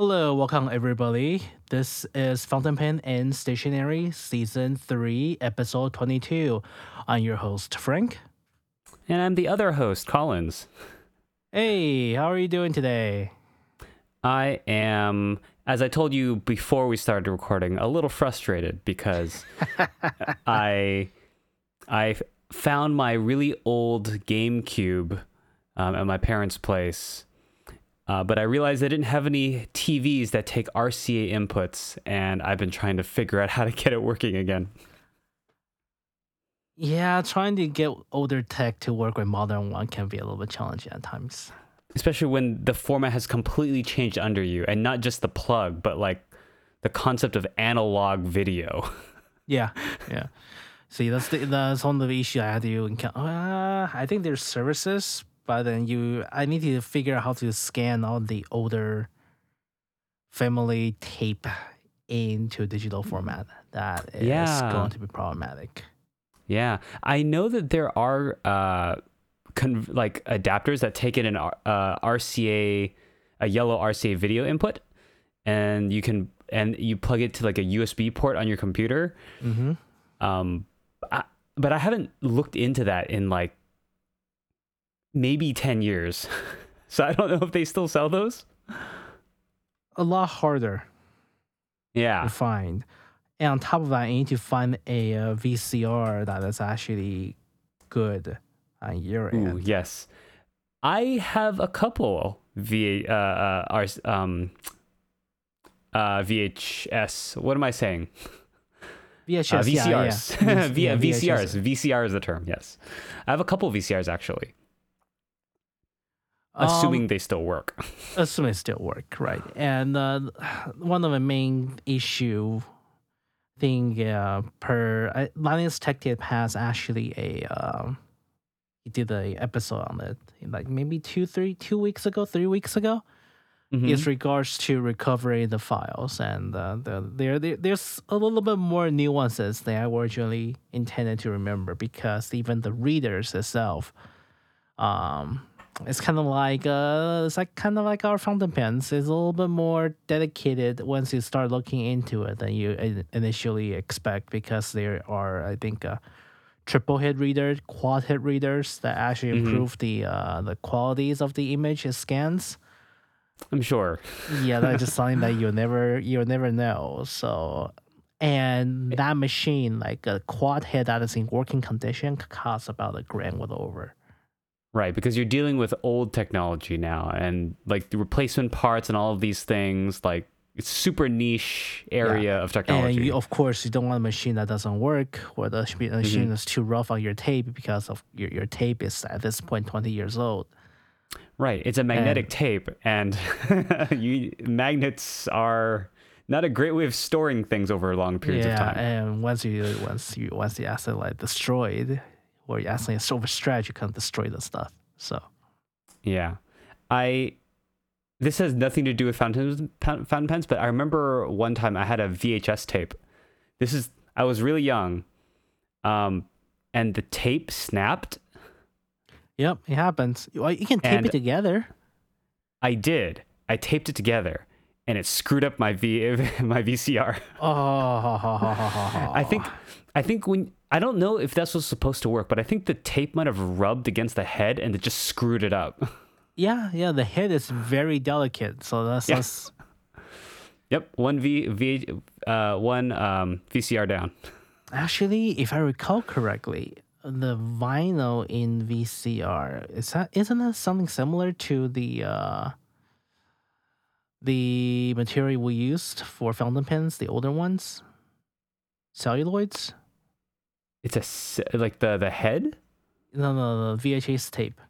Hello, welcome everybody. This is Fountain Pen and Stationery Season 3, Episode 22. I'm your host, Frank. And I'm the other host, Collins. Hey, how are you doing today? I am, as I told you before we started recording, a little frustrated because I I found my really old GameCube um, at my parents' place, uh, but I realized I didn't have any TVs that take RCA inputs, and I've been trying to figure out how to get it working again. Yeah, trying to get older tech to work with modern one can be a little bit challenging at times. Especially when the format has completely changed under you, and not just the plug, but like the concept of analog video. Yeah, yeah. See, that's the, that's one of the issue I had to encounter. Uh, I think there's services, but then you, I need to figure out how to scan all the older family tape into digital format. That is Yeah. going to be problematic. Yeah, I know that there are uh, con- like adapters that take in an R- uh, RCA, a yellow RCA video input, and you can and you plug it to like a USB port on your computer. Mm-hmm. Um, I, but I haven't looked into that in like maybe ten years, so I don't know if they still sell those. A lot harder Yeah, to find. And on top of that, you need to find a uh, VCR that is actually good on your Ooh, end. yes, I have a couple V uh, uh, R- um, uh, VHS. What am I saying? VHS, Uh, yeah, yeah. VCRs. V- yeah, VCRs. VCR is the term. Yes, I have a couple VCRs actually. Um, Assuming they still work. assuming still work, right? And uh, one of the main issue thing uh, per uh, Linus Tech Tip has actually a um, he did a episode on it like maybe two three two weeks ago three weeks ago. Mhm. Is regards to recovery the files and uh, the, there, there there's a little bit more nuances than I originally intended to remember because even the readers itself, um, it's kind of like uh, it's like kind of like our fountain pens. It's a little bit more dedicated once you start looking into it than you initially expect because there are I think. Uh, triple hit readers, quad hit readers that actually Mhm. improve the uh, the qualities of the image it scans I'm sure. yeah, that's just something that you'll never you'll never know. So, and that machine, like a quad head that is in working condition, could cost about a grand with over. Right, because you're dealing with old technology now, and like the replacement parts and all of these things. Like it's super niche area of technology. And you, of course, you don't want a machine that doesn't work, or the machine mm-hmm. is too rough on your tape because of your your tape is at this point twenty years old. Right. It's a magnetic tape, and you magnets are not a great way of storing things over long periods yeah, of time. and once you once you once the asset like destroyed, or you accidentally overstretch, you can destroy the stuff. So. Yeah. I this has nothing to do with fountain fountain pens, but I remember one time I had a VHS tape. This is I was really young. Um and the tape snapped. Yep, it happens. Well, you can tape And- it together. I did. I taped it together and it screwed up my V my VCR. Oh, I think I think when I don't know if that's what's supposed to work, but I think the tape might have rubbed against the head and it just screwed it up. Yeah, yeah. The head is very delicate, so that's, Yeah. that's yep, one V V uh one um VCR down. actually, if I recall correctly, the vinyl in VCR is that isn't that something similar to the uh, the material we used for fountain pens, the older ones, celluloids. It's a like the the head No, no, no, VHS tape.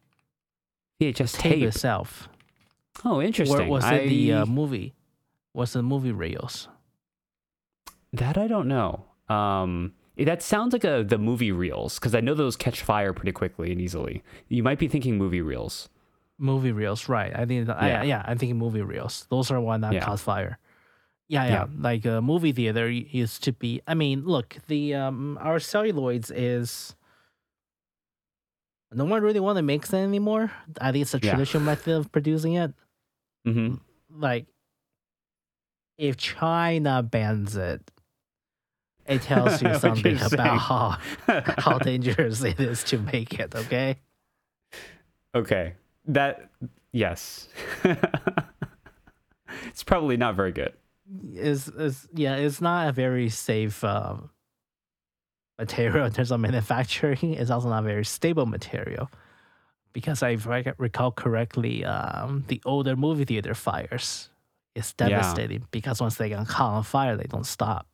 VHS Tape, tape. itself. Oh, Or interesting. was it the uh, movie? Was the movie reels? that I don't know. Um, that sounds like a the movie reels because I know those catch fire pretty quickly and easily. You might be thinking movie reels. Movie reels, right? I think, yeah, Yeah. I, yeah, I'm thinking movie reels. Those are one that Yeah. caught fire. Yeah, yeah, Yeah. Like a movie theater used to be. I mean, look, the um, our celluloids is no one really want to make that anymore. At least the Yeah. traditional method of producing it. hmm Like if China bans it, it tells you something about saying. how how dangerous it is to make it. Okay. Okay. That yes. it's probably not very good. Is is yeah, it's not a very safe um, material in terms of manufacturing. It's also not a very stable material because if I recall correctly, um, the older movie theater fires is Yeah. devastating because once they get caught on fire, they don't stop.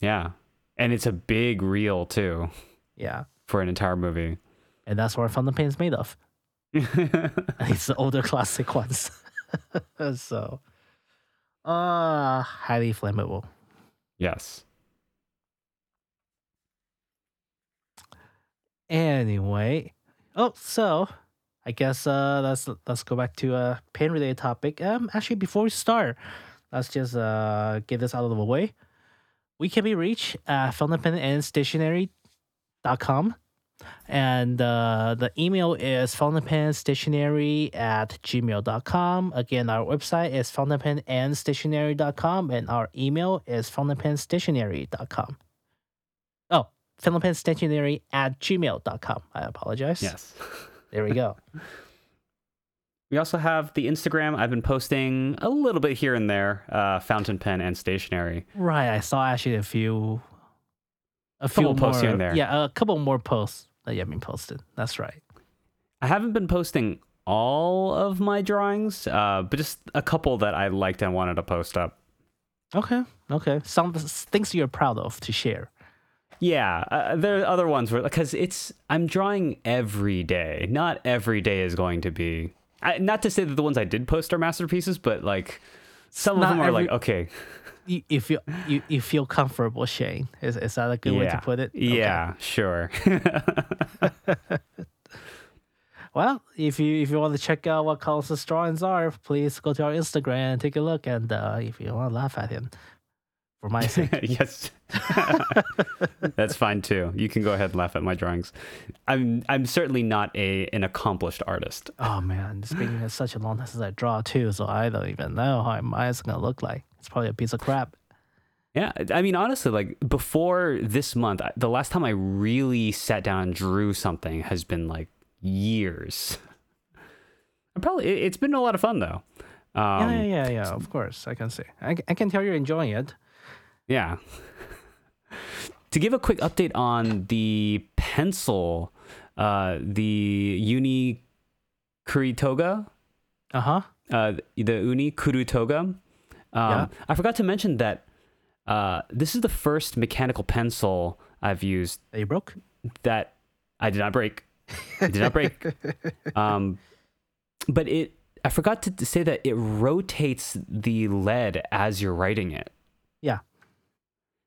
Yeah. And it's a big reel too Yeah, for an entire movie. and that's what Fountain Pen is made of. it's the older classic ones. so, uh, highly flammable. yes. Anyway, oh, so I guess uh, let's let's go back to a pen related topic. Um, actually, before we start, let's just uh get this out of the way. We can be reached at fountainpenandstationery.com. And uh, the email is fountainpenstationery at gmail.com. Again, our website is fountainpenandstationery.com, and our email is fountainpenstationery.com. Oh, fountainpenstationery at gmail.com. I apologize. Yes. There we go. We also have the Instagram. I've been posting a little bit here and there, uh, fountain pen and stationery. right. I saw actually a few. A Couple few posts more, here and there. Yeah, a couple more posts that been posted. That's right. I haven't been posting all of my drawings, uh, but just a couple that I liked and wanted to post up. Okay. Okay. Some things you're proud of to share. Yeah, uh, there are other ones where because it's I'm drawing every day. Not every day is going to be. I, not to say that the ones I did post are masterpieces, but like some of them are like okay, You, you feel you, you feel comfortable Shane. Is is that a good way to put it? Okay. Yeah, sure. Well, if you if you want to check out what Carlos's drawings are, please go to our Instagram and take a look. And uh, if you want to laugh at him, for my sake, yes, that's fine too. You can go ahead and laugh at my drawings. I'm I'm certainly not a an accomplished artist. oh man, it's been such a long time since I draw too, so I don't even know how my eyes gonna look like. It's probably a piece of crap. Yeah, I mean, honestly, like before this month, the last time I really sat down and drew something has been like years. I'm probably it- it's been a lot of fun though. Um, yeah, yeah, yeah, yeah. Of course, I can see. I, I can tell you're enjoying it. Yeah. to give a quick update on the pencil, uh, the Uni Kurutoga, Uh huh. uh, the Uni Kurutoga. Um, Yeah. I forgot to mention that uh, this is the first mechanical pencil I've used Are you broke? that I did not break. It did not break. um, but it, I forgot to, say that it rotates the lead as you're writing it. Yeah.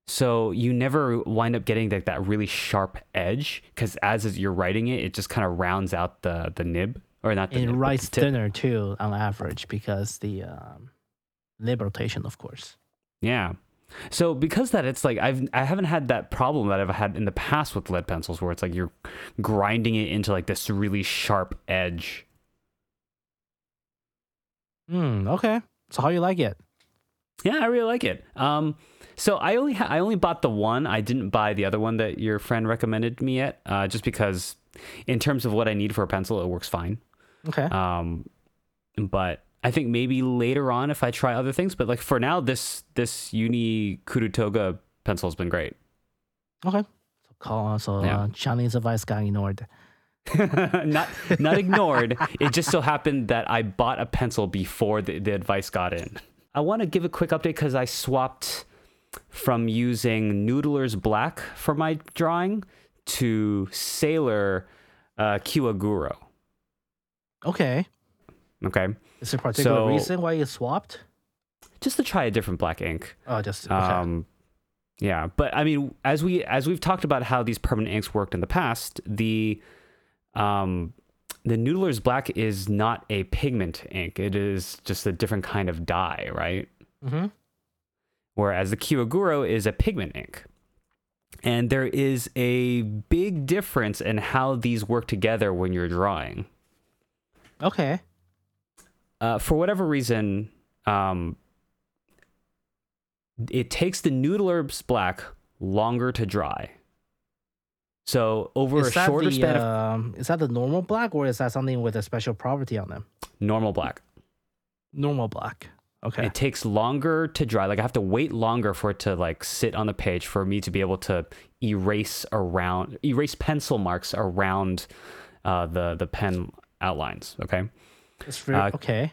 So you never wind up getting like that really sharp edge because as you're writing it, it just kind of rounds out the the nib or not the It nib, writes thinner too on average because the um, lib rotation, of course. Yeah. So because that it's like I've I haven't had that problem that I've had in the past with lead pencils where it's like you're grinding it into like this really sharp edge. Hmm. Okay. So how you like it? Yeah, I really like it. Um so I only ha- I only bought the one. I didn't buy the other one that your friend recommended me yet uh just because in terms of what I need for a pencil it works fine. Okay. Um but I think maybe later on if I try other things, but like for now this this Uni Kurutoga pencil has been great. okay. So call so Yeah. uh, Chinese advice got ignored. not not ignored. It just so happened that I bought a pencil before the, the advice got in. I want to give a quick update because I swapped from using Noodler's Black for my drawing to Sailor uh, Kiwaguro. Okay. Okay, Is there a particular So- reason why you swapped? just to try a different black ink. Oh, just okay. Um, yeah, but I mean, as we as we've talked about how these permanent inks worked in the past, the um, the Noodler's Black is not a pigment ink; it is just a different kind of dye, right? mm-hmm. Whereas the Kiwaguro is a pigment ink, and there is a big difference in how these work together when you're drawing. Okay. Uh, for whatever reason, um, it takes the Noodler's black longer to dry. So over is a shorter the, span of um, is that the normal black or is that something with a special property on them? normal black, Normal black. Okay. it takes longer to dry. Like I have to wait longer for it to like sit on the page for me to be able to erase around, erase pencil marks around uh, the the pen outlines. Okay. It's very, uh, okay.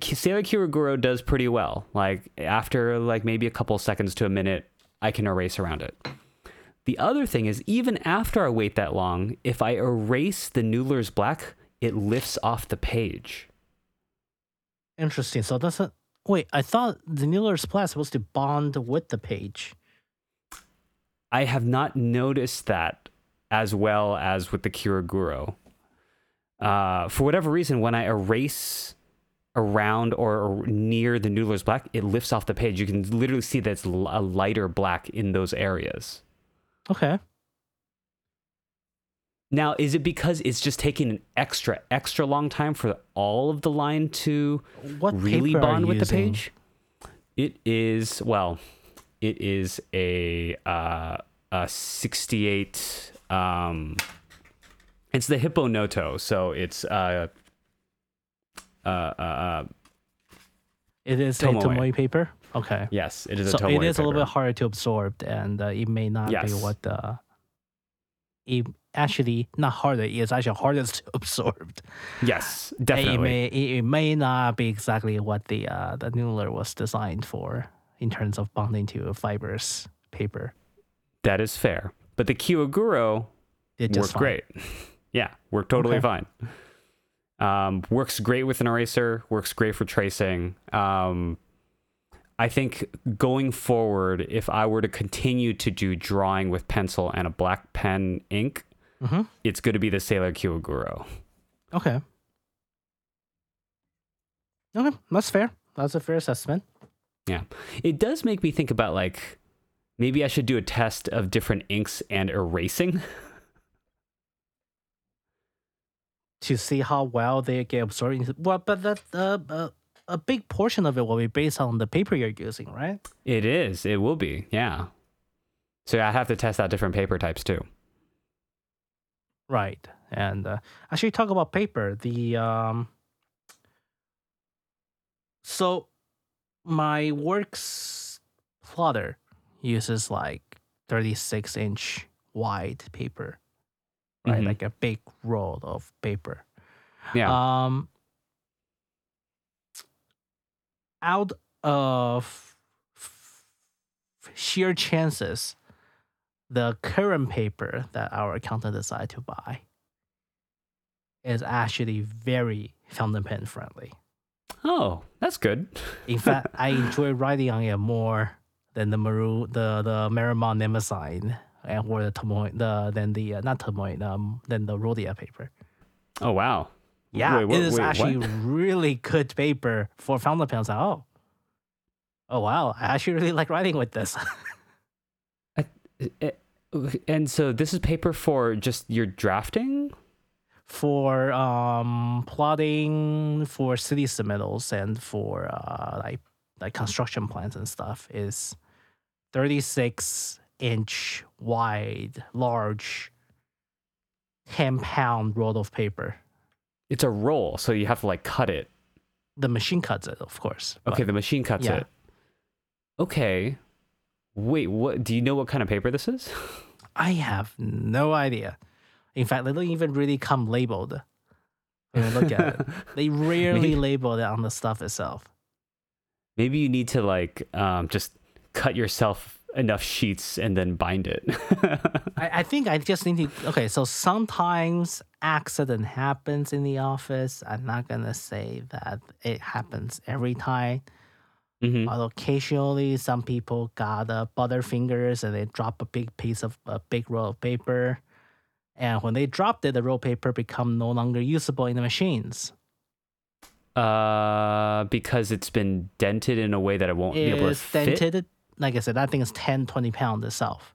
Sailor Kiwaguro does pretty well. Like after like maybe a couple seconds to a minute, I can erase around it. The other thing is even after I wait that long, if I erase the Noodler's black, it lifts off the page. Interesting. So that's a wait. I thought the Noodler's black is supposed to bond with the page. I have not noticed that as well as with the Kiwaguro. Uh, for whatever reason, when I erase around or, near the Noodler's black, it lifts off the page. You can literally see that it's a lighter black in those areas. Okay. Now, is it because it's just taking an extra, extra long time for all of the line to What really bond with the page? It is, well, it is a, uh, a 68. Um, it's the Hippo Noto. So it's, uh, uh, uh, uh, It is Tomoe. a Tomoe paper. Okay. yes, it is a So Tomoe it is a little bit harder to absorb, and uh, it may not Yes. be what the. It actually not harder. It's actually hardest to absorb. Yes, It definitely. may it, it may not be exactly what the uh, the Noodler was designed for in terms of bonding to fibrous paper. That is fair. But the Kiwaguro It worked great. yeah, we're totally Okay. fine. Um, works great with an eraser. Works great for tracing. Um, I think going forward, if I were to continue to do drawing with pencil and a black pen ink, hmm it's going to be the Sailor Kiwaguro. Okay. Okay, that's fair. That's a fair assessment. Yeah. It does make me think about like maybe I should do a test of different inks and erasing. to see how well they get absorbed. Into, well, but that uh, uh, a big portion of it will be based on the paper you're using, right? It is. It will be. Yeah. So I have to test out different paper types too. Right. And uh, actually, talk about paper. The um, so my works plotter uses like 36 inch wide paper, right? Mhm. Like a big roll of paper. Yeah. Um, out of f- sheer chances, the current paper that our accountant decided to buy is actually very fountain pen friendly. oh, that's good. In fact, I enjoy writing on it more than the Maru, the the Maruman Mnemosyne and or the Tomoe, the than the uh, not Tomoe, um, than the Rhodia paper. Oh wow. Yeah, Wait, what- it is wait, actually what? really good paper for fountain pens. Like, oh, oh wow! I actually really like writing with this. Eh, And so this is paper for just your drafting. for um plotting for city submittals and for uh like like construction plans and stuff is 36 inch wide large 10 pound roll of paper It's a roll, so you have to like cut it. the machine cuts it of course Okay, the machine cuts yeah. it. Okay. Wait, what? Do you know what kind of paper this is? i have no idea in fact they don't even really come labeled when you look at it they rarely Maybe- label it on the stuff itself Maybe you need to like um, just cut yourself enough sheets and then bind it. I, I think I just need to. Okay, so sometimes accident happens in the office. I'm not gonna say that it happens every time, Mhm. but occasionally some people got uh, butterfingers and they drop a big piece of a big roll of paper, and when they dropped it, the roll paper become no longer usable in the machines. Uh, because it's been dented in a way that it won't be able to It's fit. Like I said, that thing is 10, 20 pounds itself.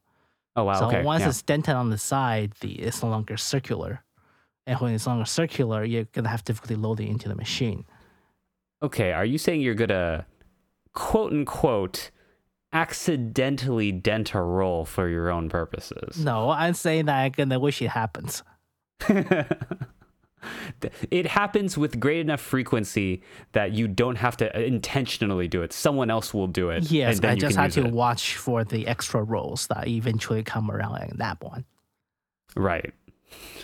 Oh wow. so okay. once yeah. it's dented on the side, the it's no longer circular. And when it's no longer circular, you're gonna have difficulty loading into the machine. Okay, are you saying you're gonna quote unquote accidentally dent a roll for your own purposes. No, I'm saying that I'm gonna wish it happens. it happens with great enough frequency that you don't have to intentionally do it. Someone else will do it. Yes, and then I you just have to it. watch for the extra rolls that eventually come around and that one. Right.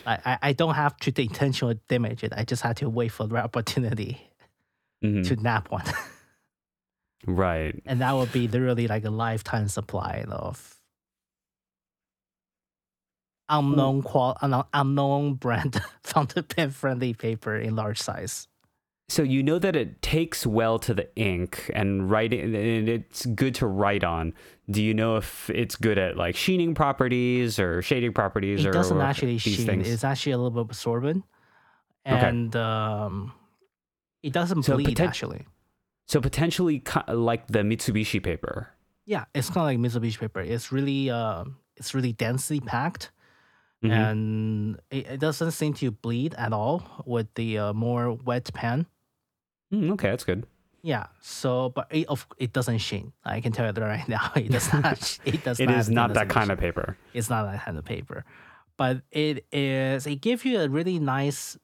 I, I, don't have to intentionally damage it. I just have to wait for the opportunity Mhm. to nap one. Right. and that would be literally like a lifetime supply of unknown qual unknown, brand fountain pen friendly paper in large size. So you know that it takes well to the ink and writing, and it's good to write on. Do you know if it's good at like sheening properties or shading properties? It or doesn't or actually sheen. things? It's actually a little bit absorbent, Okay. and um, it doesn't So bleed poten- actually. So potentially like the Mitsubishi paper. Yeah, it's kind of like Mitsubishi paper. It's really uh, it's really densely packed, Mhm. and it, it doesn't seem to bleed at all with the uh, more wet pen. Mm, okay, that's good. Yeah. So, but it of it doesn't sheen. I can tell you that right now. It does not. It does. It not is not that kind to of paper. It's not that kind of paper, but it is. It gives you a really nice,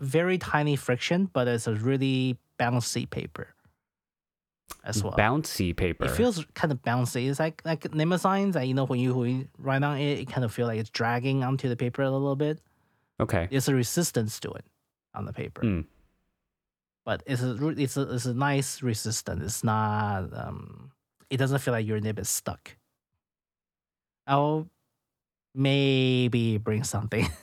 very tiny friction, but it's a really bouncy paper as well. Bouncy paper. It feels kind of bouncy. It's like like name signs that you know when you, when you write on it, it kind of feel like it's dragging onto the paper a little bit. okay. There's a resistance to it on the paper, Mm. but it's a it's a it's a nice resistance. It's not um, it doesn't feel like your nib is stuck. I'll maybe bring something.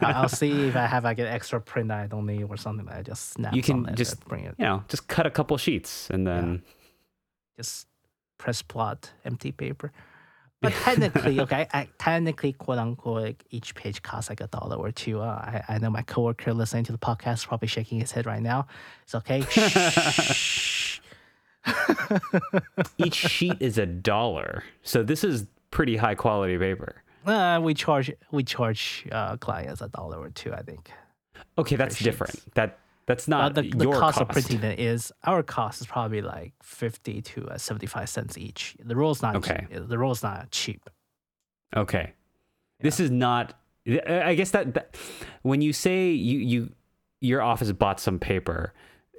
I'll see if I have like an extra print I don't need or something that I just snap. You can just- bring it. you know, just cut a couple sheets and then. just press plot empty paper. But technically, okay, I, technically, quote unquote, like, each page costs like a dollar or two. Uh, I, I know my coworker listening to the podcast is probably shaking his head right now. It's okay. Shh. Each sheet is a dollar. So this is pretty high quality paper. Uh, we charge we charge uh, clients a dollar or two, I think. Okay, that's different. That that's Uh, not the, the your cost, of printing it is our cost is probably like fifty to uh, seventy five cents each. The roll's not Okay. cheap. The roll's not cheap. Okay. This is not I guess that, that when you say you you your office bought some paper,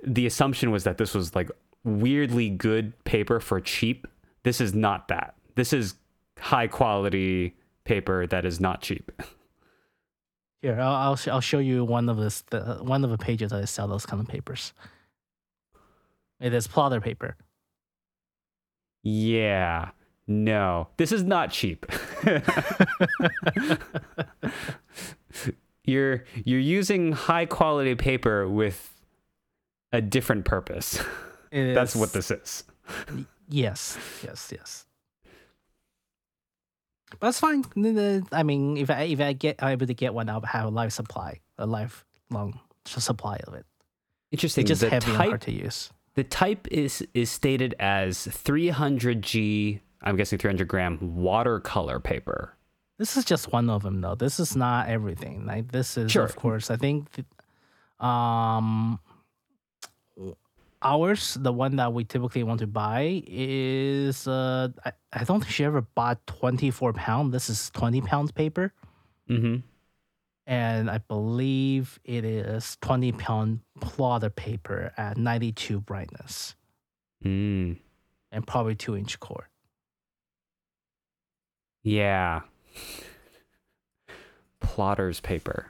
the assumption was that this was like weirdly good paper for cheap. This is not that. This is high quality paper that is not cheap. Here, I'll I'll, sh- I'll show you one of this the, one of the pages that I sell those kind of papers. It is plotter paper. Yeah. No. This is not cheap. you're you're using high quality paper with a different purpose. That's what this is. Yes, yes, yes. But it's fine. I mean, if I if I get I'm able to get one, I'll have a life supply, a lifelong supply of it. Interesting. It's just the heavy and hard to use. the type is is stated as 300G, I'm guessing 300 gram watercolor paper. This is just one of them, though. This is not everything. Like this is, Sure. of course, I think, th- um, ours, the one that we typically want to buy is, uh, I, I don't think she ever bought twenty four pound. This is twenty pounds paper, Mm-hmm. and I believe it is twenty pound plotter paper at ninety two brightness Mm. and probably two inch core. Yeah. Plotter's paper.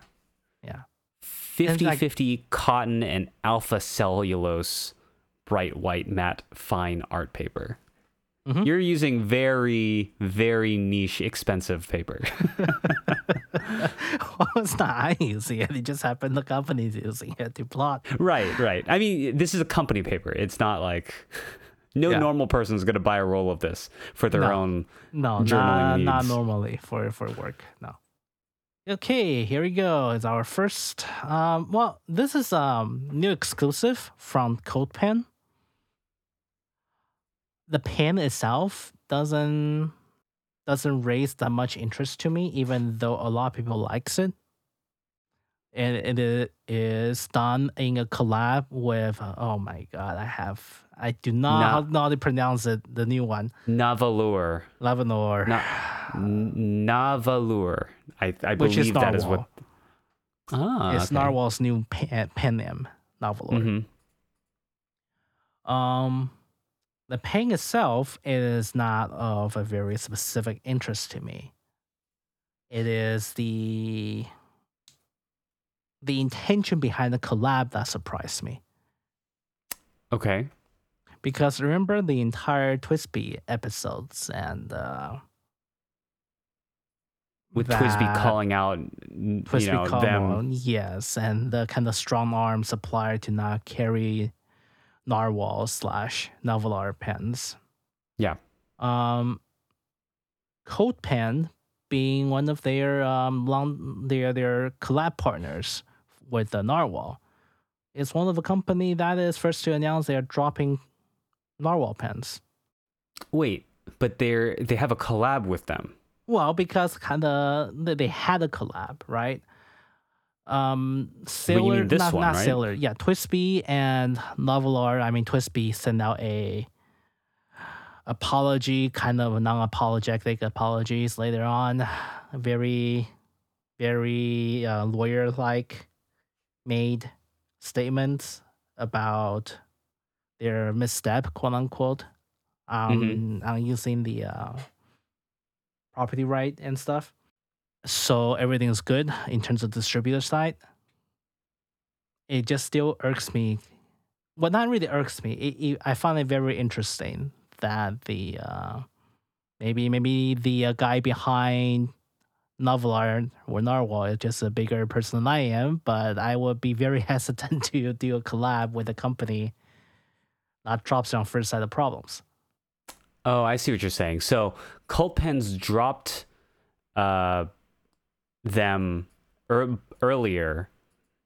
Yeah. 50 like- 50 cotton and alpha cellulose bright white matte fine art paper. Mhm. You're using very, very niche, expensive paper. well, it's not I using it. It just happened the company's using it to plot. right, right. I mean, this is a company paper. It's not like no Yeah. normal person is going to buy a roll of this for their No. own. No, journaling not, not normally for for work. No. Okay, here we go. It's our first. Um, well, this is um new exclusive from Cult Pen. The pen itself doesn't doesn't raise that much interest to me, even though a lot of people likes it. and it is done in a collab with. Oh my god, I have I do not know how to pronounce it. The new one, Nahvalur. Lavanor. Na- Nahvalur. I, I Which is believe that is what. Ah, it's okay. Narwhal's new pen, pen name, Nahvalur. Mhm. Um, the pain itself is not of a very specific interest to me. It is the the intention behind the collab that surprised me. Okay. Because remember the entire TWSBI episodes and uh, With TWSBI calling out, TWSBI you know, them. yes, and the kind of strong arm supplier to not carry narwhal slash Nahvalur pens. Yeah. Um, Cult Pen being one of their um long their their collab partners with the narwhal. It's one of the company that is first to announce they are dropping narwhal pens. Wait, but they're they have a collab with them. Well, because kind of they had a collab, right? Um, Sailor, this not, one, not right? Sailor, yeah, TWSBI and Nahvalur. I mean, TWSBI sent out a apology, kind of non-apologetic apologies later on. Very, very uh, lawyer-like made statements about their misstep, quote unquote, um, on using the uh, property right and stuff. So everything's good in terms of distributor side. It just still irks me. Well, not really irks me. It, it, I find it very interesting that the uh, maybe maybe the uh, guy behind Nahvalur or Narwhal is just a bigger person than I am, but I would be very hesitant to do a collab with a company that drops on first side of problems. Oh, I see what you're saying. So Cult Pens dropped uh, them er- earlier.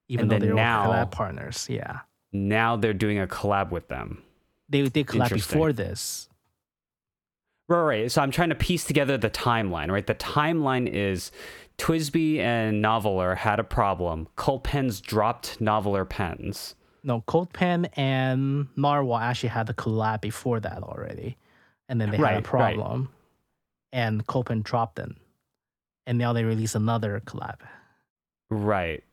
Even And though they're now- all collab partners, yeah. Now they're doing a collab with them. They did collab before this. Right, right. So I'm trying to piece together the timeline, right? The timeline is TWSBI and Nahvalur had a problem. Cult Pens dropped Nahvalur pens. No, Cult Pen and Narwhal actually had a collab before that already. And then they had Right, a right. problem. And Cult Pen dropped them. And now they release another collab. Right.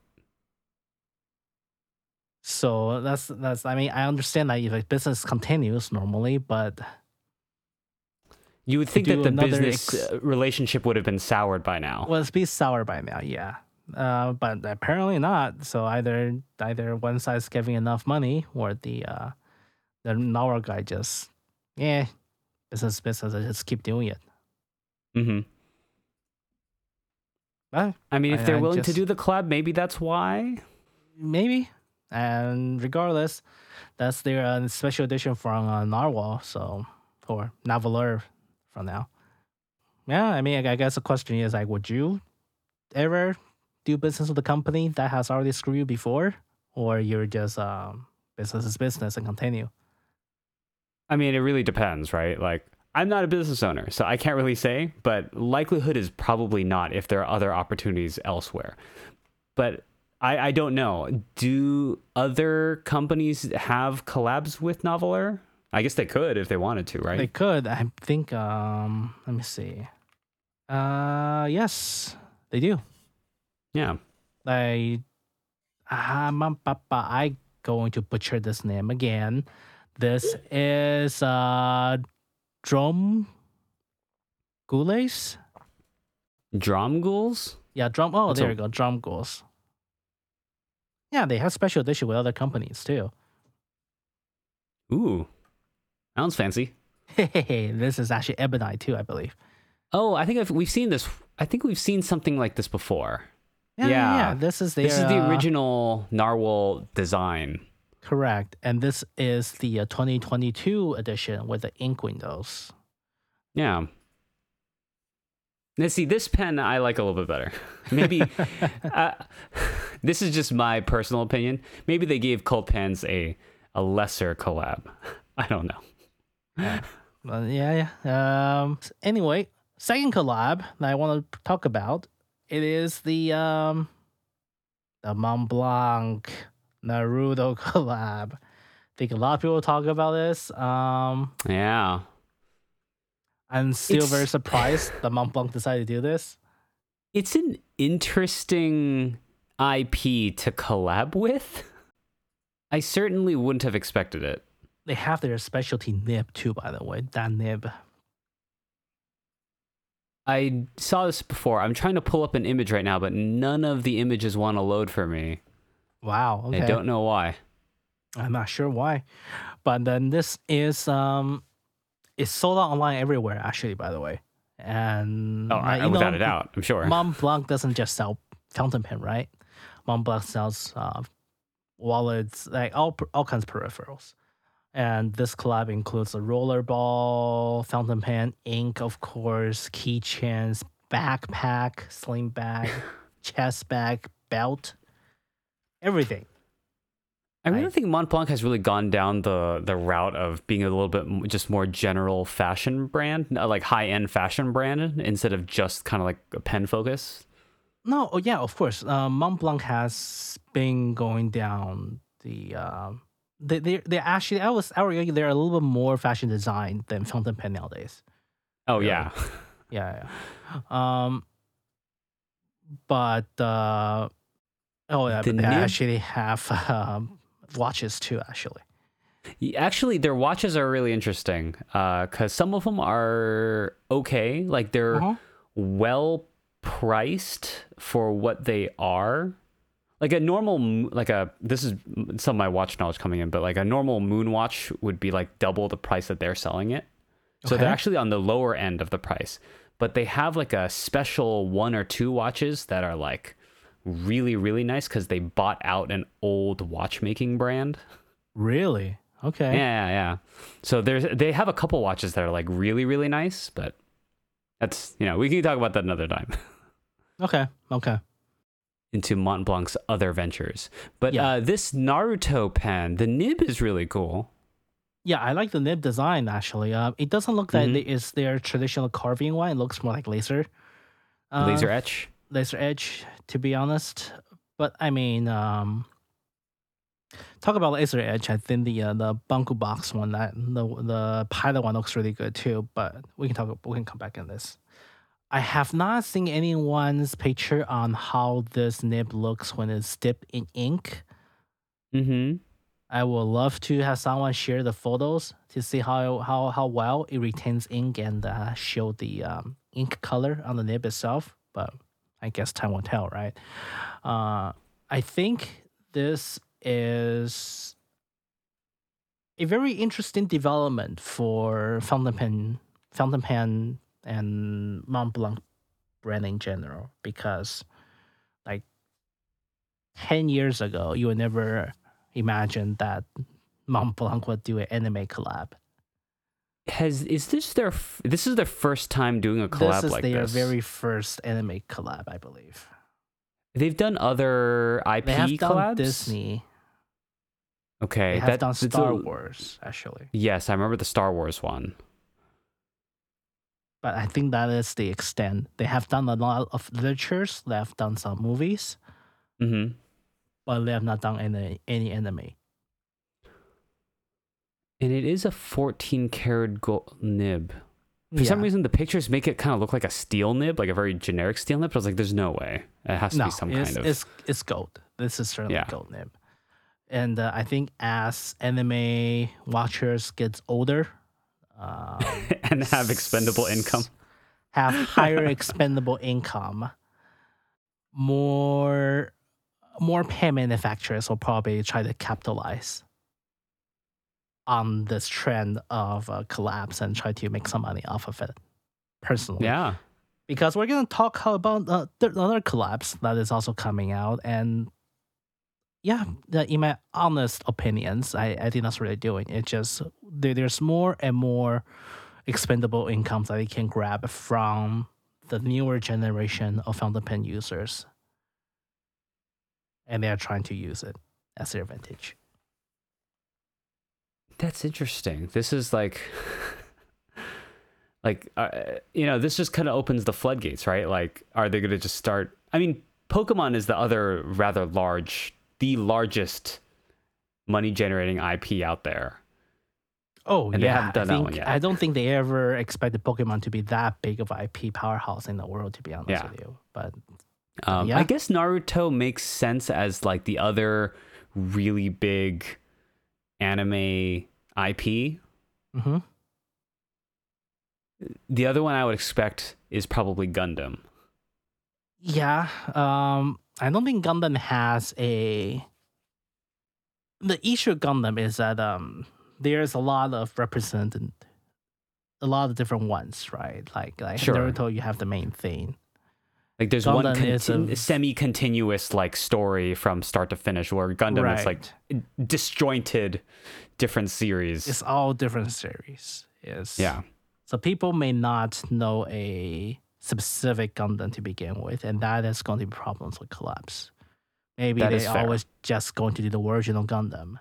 So that's that's I mean, I understand that if a business continues normally, but You would think that the business ex- uh, relationship would have been soured by now. well it's be soured by now, yeah. Uh, but apparently not. So either either one side's giving enough money or the uh the Narwhal guy just yeah, business business just keep doing it. hmm But I mean, if I- they're I willing to do the collab, maybe that's why. maybe. And regardless, that's their uh, special edition from uh, Narwhal, so or Nahvalur from now. Yeah, I mean, I, I guess the question is like, would you ever do business with a company that has already screwed you before, or you're just um, business is business and continue? I mean, it really depends, right? Like, I'm not a business owner, so I can't really say, but likelihood is probably not if there are other opportunities elsewhere. But I, I don't know. Do other companies have collabs with Nahvalur? I guess they could if they wanted to, right? They could. I think. Um, let me see. Uh, yes, they do. yeah. I um, I going to butcher this name again. This is uh Drum Goules? Dromgoole's? Yeah, drum oh That's there a- you go, Dromgoole's. Yeah, they have special edition with other companies too. Ooh. Sounds fancy. Hey, this is actually Ebonite too, I believe. Oh, I think I've, we've seen this. I think we've seen something like this before. Yeah, yeah, yeah. Yeah. This is their, this is the uh, original Narwhal design. Correct, and this is the uh, 2022 edition with the ink windows. Yeah. Now, see, this pen I like a little bit better. Maybe uh, this is just my personal opinion. Maybe they gave Cult Pens a a lesser collab. I don't know. Well, yeah, yeah. Um, anyway, second collab that I want to talk about it is the um, the Mont Blanc Naruto collab. I think a lot of people talk about this. Um, Yeah. I'm still It's- very surprised that Mont Blanc decided to do this. It's an interesting IP to collab with. I certainly wouldn't have expected it. They have their specialty nib too, by the way. That nib. I saw this before. I'm trying to pull up an image right now, but none of the images want to load for me. Wow. Okay. I don't know why. I'm not sure why, but then this is um, it's sold out online everywhere. Actually, by the way, and Oh, uh, I, you without know, a doubt, I'm sure. Mont Blanc doesn't just sell fountain pen, right? Mont Blanc sells uh, wallets, like all all kinds of peripherals. And this collab includes a rollerball, fountain pen, ink, of course, keychains, backpack, sling bag, chest bag, belt, everything. I really I- think Montblanc has really gone down the the route of being a little bit just more general fashion brand, uh, like high end fashion brand, instead of just kind of like a pen focus. No, oh yeah, of course. Um, Mont Blanc has been going down the. Um, they they they actually I was I would argue they're a little bit more fashion design than fountain pen nowadays. Oh Really? yeah, Yeah, yeah. Um, but uh, oh yeah, The but they nib- actually have um, watches too. Actually, actually, their watches are really interesting because some of them are okay, like they're Uh-huh. well priced for what they are. Like a normal, like a this is some of my watch knowledge coming in, but like a normal moon watch would be like double the price that they're selling it. So they're actually on the lower end of the price, but they have like a special one or two watches that are like really really nice because they bought out an old watchmaking brand. really? Okay. Yeah, yeah, yeah. So there's they have a couple watches that are like really really nice, but that's you know we can talk about that another time. Okay. Okay. Into Montblanc's other ventures, but Yeah. uh, this Naruto pen, the nib is really cool. Yeah, I like the nib design actually. Um, it doesn't look like Mhm. it is their traditional carving one. It looks more like laser. Uh, Laser etch. Laser edge to be honest. But i mean um talk about laser edge. I think the uh, the Bungubox one that the the pilot one looks really good too. But we can talk we can come back in this. I have not seen anyone's picture on how this nib looks when it's dipped in ink. Mm-hmm. i would love to have someone share the photos to see how how how well it retains ink and uh, show the um, ink color on the nib itself. But I guess time will tell, right? Uh, I think this is a very interesting development for fountain pen, fountain pen, and Mont Blanc brand in general. Because, like, ten years ago, you would never imagine that Mont Blanc would do an anime collab. Has is this their f- this is their first time doing a collab like this This is like their this? very first anime collab, I believe. They've done other IP They have done collabs. Disney. Okay, They have that- done that's a- Star Wars, actually. Yes, I remember the Star Wars one. But I think that is the extent. They have done a lot of literatures. They have done some movies, Mm-hmm. but they have not done any any anime. And it is a 14 karat gold nib. For some reason, the pictures make it kind of look like a steel nib, like a very generic steel nib. But I was like, "There's no way. It has to no, be some kind of." it's it's gold. This is certainly Yeah. gold nib. And uh, I think as anime watchers gets older, um, and have expendable income. have higher expendable income, more more pen manufacturers will probably try to capitalize on this trend of uh, collapse and try to make some money off of it. Personally, Yeah. because we're gonna talk how about uh, th- another collapse that is also coming out, and yeah, in my honest opinions, I, I think that's what they're doing. It just there, there's more and more expendable incomes that they can grab from the newer generation of fountain pen users, and they are trying to use it as their advantage. That's interesting. This is like, like, uh, you know, this just kind of opens the floodgates, right? Like, are they going to just start? I mean, Pokemon is the other rather large, the largest money generating IP out there. Oh And they yeah, haven't done I that think one yet. I don't think they ever expected Pokemon to be that big of IP powerhouse in the world. To be honest Yeah. with you, but Um, Yeah. I guess Naruto makes sense as like the other really big anime IP. hmm The other one I would expect is probably Gundam. yeah, um, I don't think Gundam has a. The issue of Gundam is that um, there's a lot of represented, a lot of different ones, right? Like like Sure. Naruto, you have the main thing. Like there's one Gundam is contin- a- semi-continuous like story from start to finish, where Gundam right. is like disjointed, different series. it's all different series. Yes. yeah, So people may not know a specific Gundam to begin with, and that is going to be problems with collabs. Maybe That they always just going to do the original Gundam.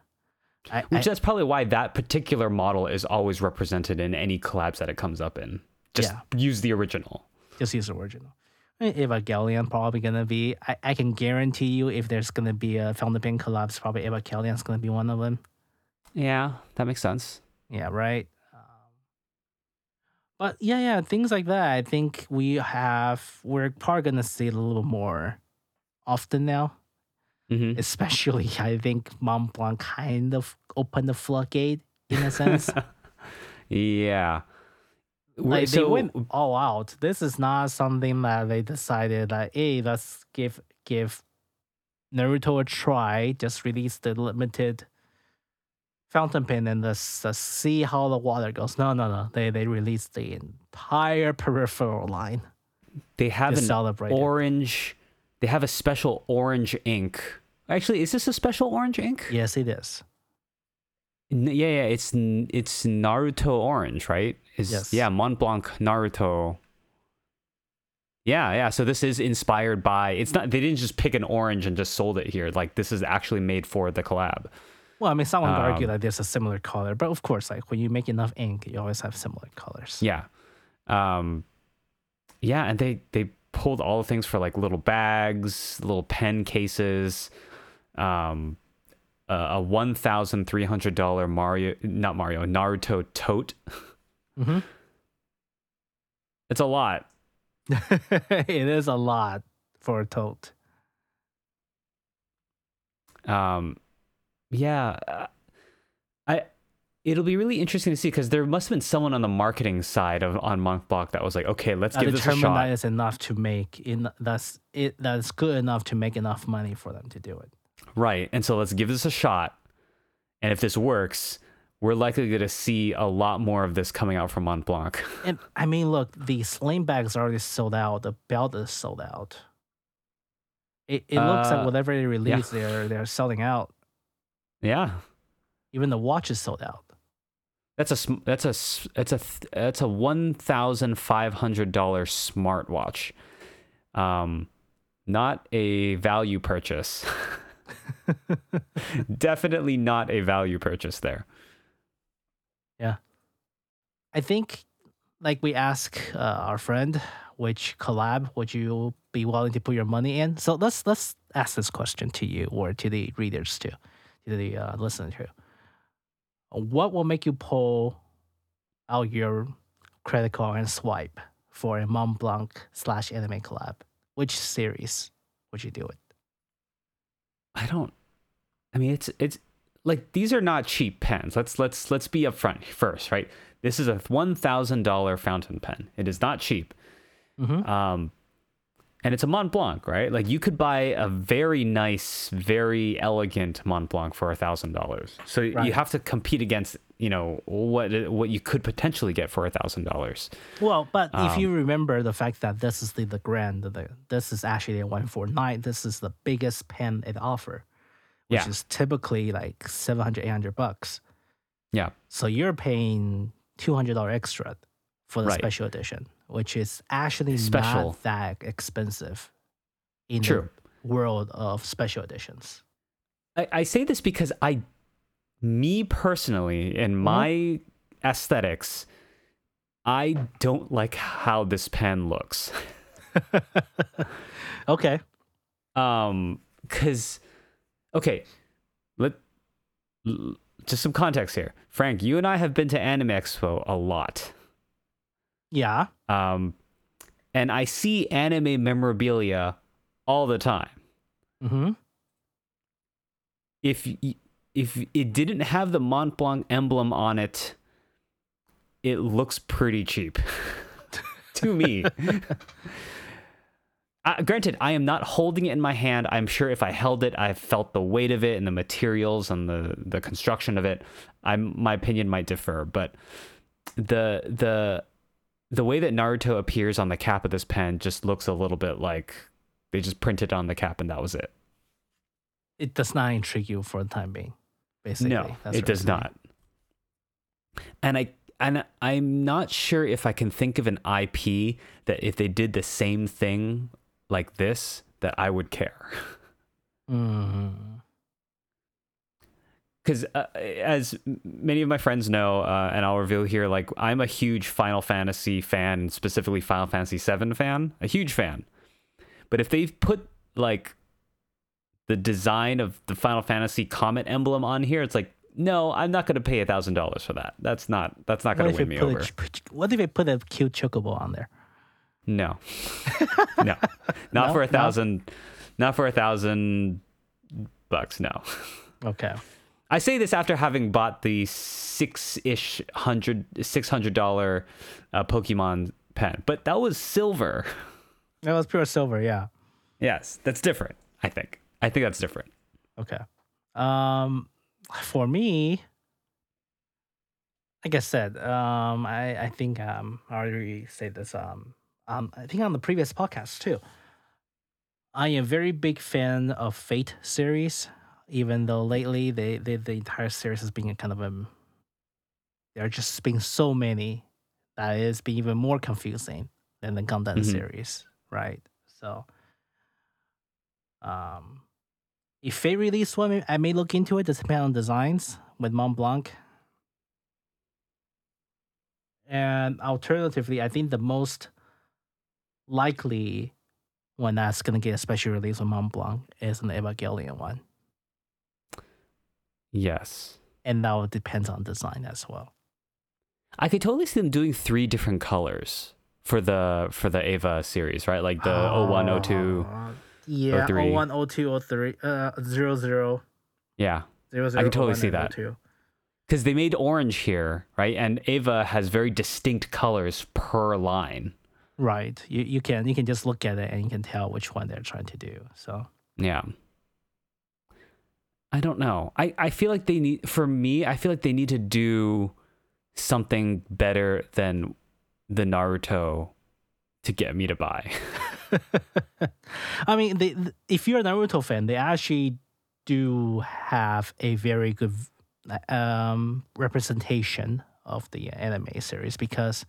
I, which I- that's probably why that particular model is always represented in any collabs that it comes up in. Just Yeah. use the original. just use the original. I mean, Evangelion probably gonna be. I, I can guarantee you, if there's gonna be a Fountain Pen collab, probably Evangelion's gonna be one of them. Yeah, that makes sense. Yeah, right. Um, but yeah, yeah, things like that. I think we have. We're probably gonna see it a little more often now. hmm especially I think Mont Blanc kind of opened the floodgate in a sense. Yeah. Like so, they went all out. This is not something that they decided that hey, let's give give Naruto a try. Just release the limited fountain pen and let's, let's see how the water goes. No, no, no. They they released the entire peripheral line they have an it. orange. They have a special orange ink. Actually, is this a special orange ink? Yes, it is. N- Yeah, yeah. It's n- it's Naruto orange, right? Is Yes. yeah, Mont Blanc Naruto. Yeah, yeah. So this is inspired by. It's not. They didn't just pick an orange and just sold it here. Like this is actually made for the collab. Well, I mean, someone would argue Um, that there's a similar color, but of course, like when you make enough ink, you always have similar colors. Yeah. Um yeah, and they they pulled all the things for like little bags, little pen cases, um uh, a one thousand three hundred dollar Mario not Mario Naruto tote. hmm It's a lot. it is a lot for a tote. Um yeah, uh, I it'll be really interesting to see because there must have been someone on the marketing side of on Mont Blanc that was like, okay, let's I give this a shot. that is enough to make in that's it that's good enough to make enough money for them to do it. Right. And so let's give this a shot. And if this works, we're likely going to see a lot more of this coming out from Mont Blanc. And I mean, look, the sling bags are already sold out. The belt is sold out. It, it looks Uh, like whatever they release, they're they're selling out. yeah. Even the watch is sold out. That's a that's a that's a that's a one thousand five hundred dollar smartwatch, um, not a value purchase. Definitely not a value purchase there. I think, like we ask uh, our friend, which collab would you be willing to put your money in? So let's let's ask this question to you or to the readers too, to the uh, listener too. What will make you pull out your credit card and swipe for a Mont Blanc slash anime collab? Which series would you do it? I don't. I mean, it's it's like these are not cheap pens. Let's let's let's be upfront first, right? This is a one thousand dollar fountain pen. It is not cheap. Mm-hmm. Um, and it's a Mont Blanc, right? Like you could buy a very nice, very elegant Mont Blanc for a thousand dollars. So Right. you have to compete against, you know, what what you could potentially get for a thousand dollars. Well, but if Um, you remember the fact that this is the, the grand, the, this is actually a 149, this is the biggest pen it offer, which Yeah. is typically like 700, 800 bucks. Yeah. So you're paying $200 extra for the Right. special edition, which is actually Special. not that expensive in True. the world of special editions. I, I say this because I, me personally, in my aesthetics, I don't like how this pen looks. okay. Um, because okay, let just some context here. Frank, you and I have been to Anime Expo a lot. Yeah. Um, and I see anime memorabilia all the time. Mm-hmm. If if it didn't have the Mont Blanc emblem on it, it looks pretty cheap to me. Uh, granted, I am not holding it in my hand. I'm sure if I held it, I felt the weight of it and the materials and the the construction of it. I'm my opinion might differ, but the the the way that Naruto appears on the cap of this pen just looks a little bit like they just printed on the cap and that was it. It does not intrigue you for the time being. Basically, no, That's it does saying. not. And I and I'm not sure if I can think of an IP that if they did the same thing like this that I would care. Because uh, as many of my friends know, uh, and I'll reveal here, like I'm a huge Final Fantasy fan, specifically Final Fantasy VII fan, a huge fan. But if they've put like the design of the Final Fantasy Comet emblem on here, it's like, no, I'm not going to pay a thousand dollars for that. That's not that's not going to win me over. a, what if they put a cute chocobo on there? No, no, not No? for a No? thousand, not for a thousand bucks. No. Okay. I say this after having bought the six ish hundred six hundred dollar uh, Pokemon pen, but that was silver. That was pure silver. Yeah. Yes, that's different. I think. I think that's different. Okay. Um, for me, like I said, um, I I think um I already said this um um I think on the previous podcast too. I am a very big fan of Fate series, even though lately they, they the entire series has been a kind of a there are just been so many that it's been even more confusing than the Gundam Mhm. series, right? So, um, if they release one, I may look into it. Depending on designs with Mont Blanc. And alternatively, I think the most likely one that's gonna get a special release with Mont Blanc is an Evangelion one, Yes. and that will depend on design as well. I could totally see them doing three different colors for the for the Eva series, right? Like the 01, 02. Uh, yeah, 03. 01, 02, 03, uh, 00, Yeah. 00, I can totally 01, see that. 02. Because they made orange here, right? And Eva has very distinct colors per line. Right. You you can you can just look at it and you can tell which one they're trying to do. So Yeah. I don't know. I, I feel like they need, for me, I feel like they need to do something better than the Naruto to get me to buy. I mean, they, if you're a Naruto fan, they actually do have a very good um, representation of the anime series because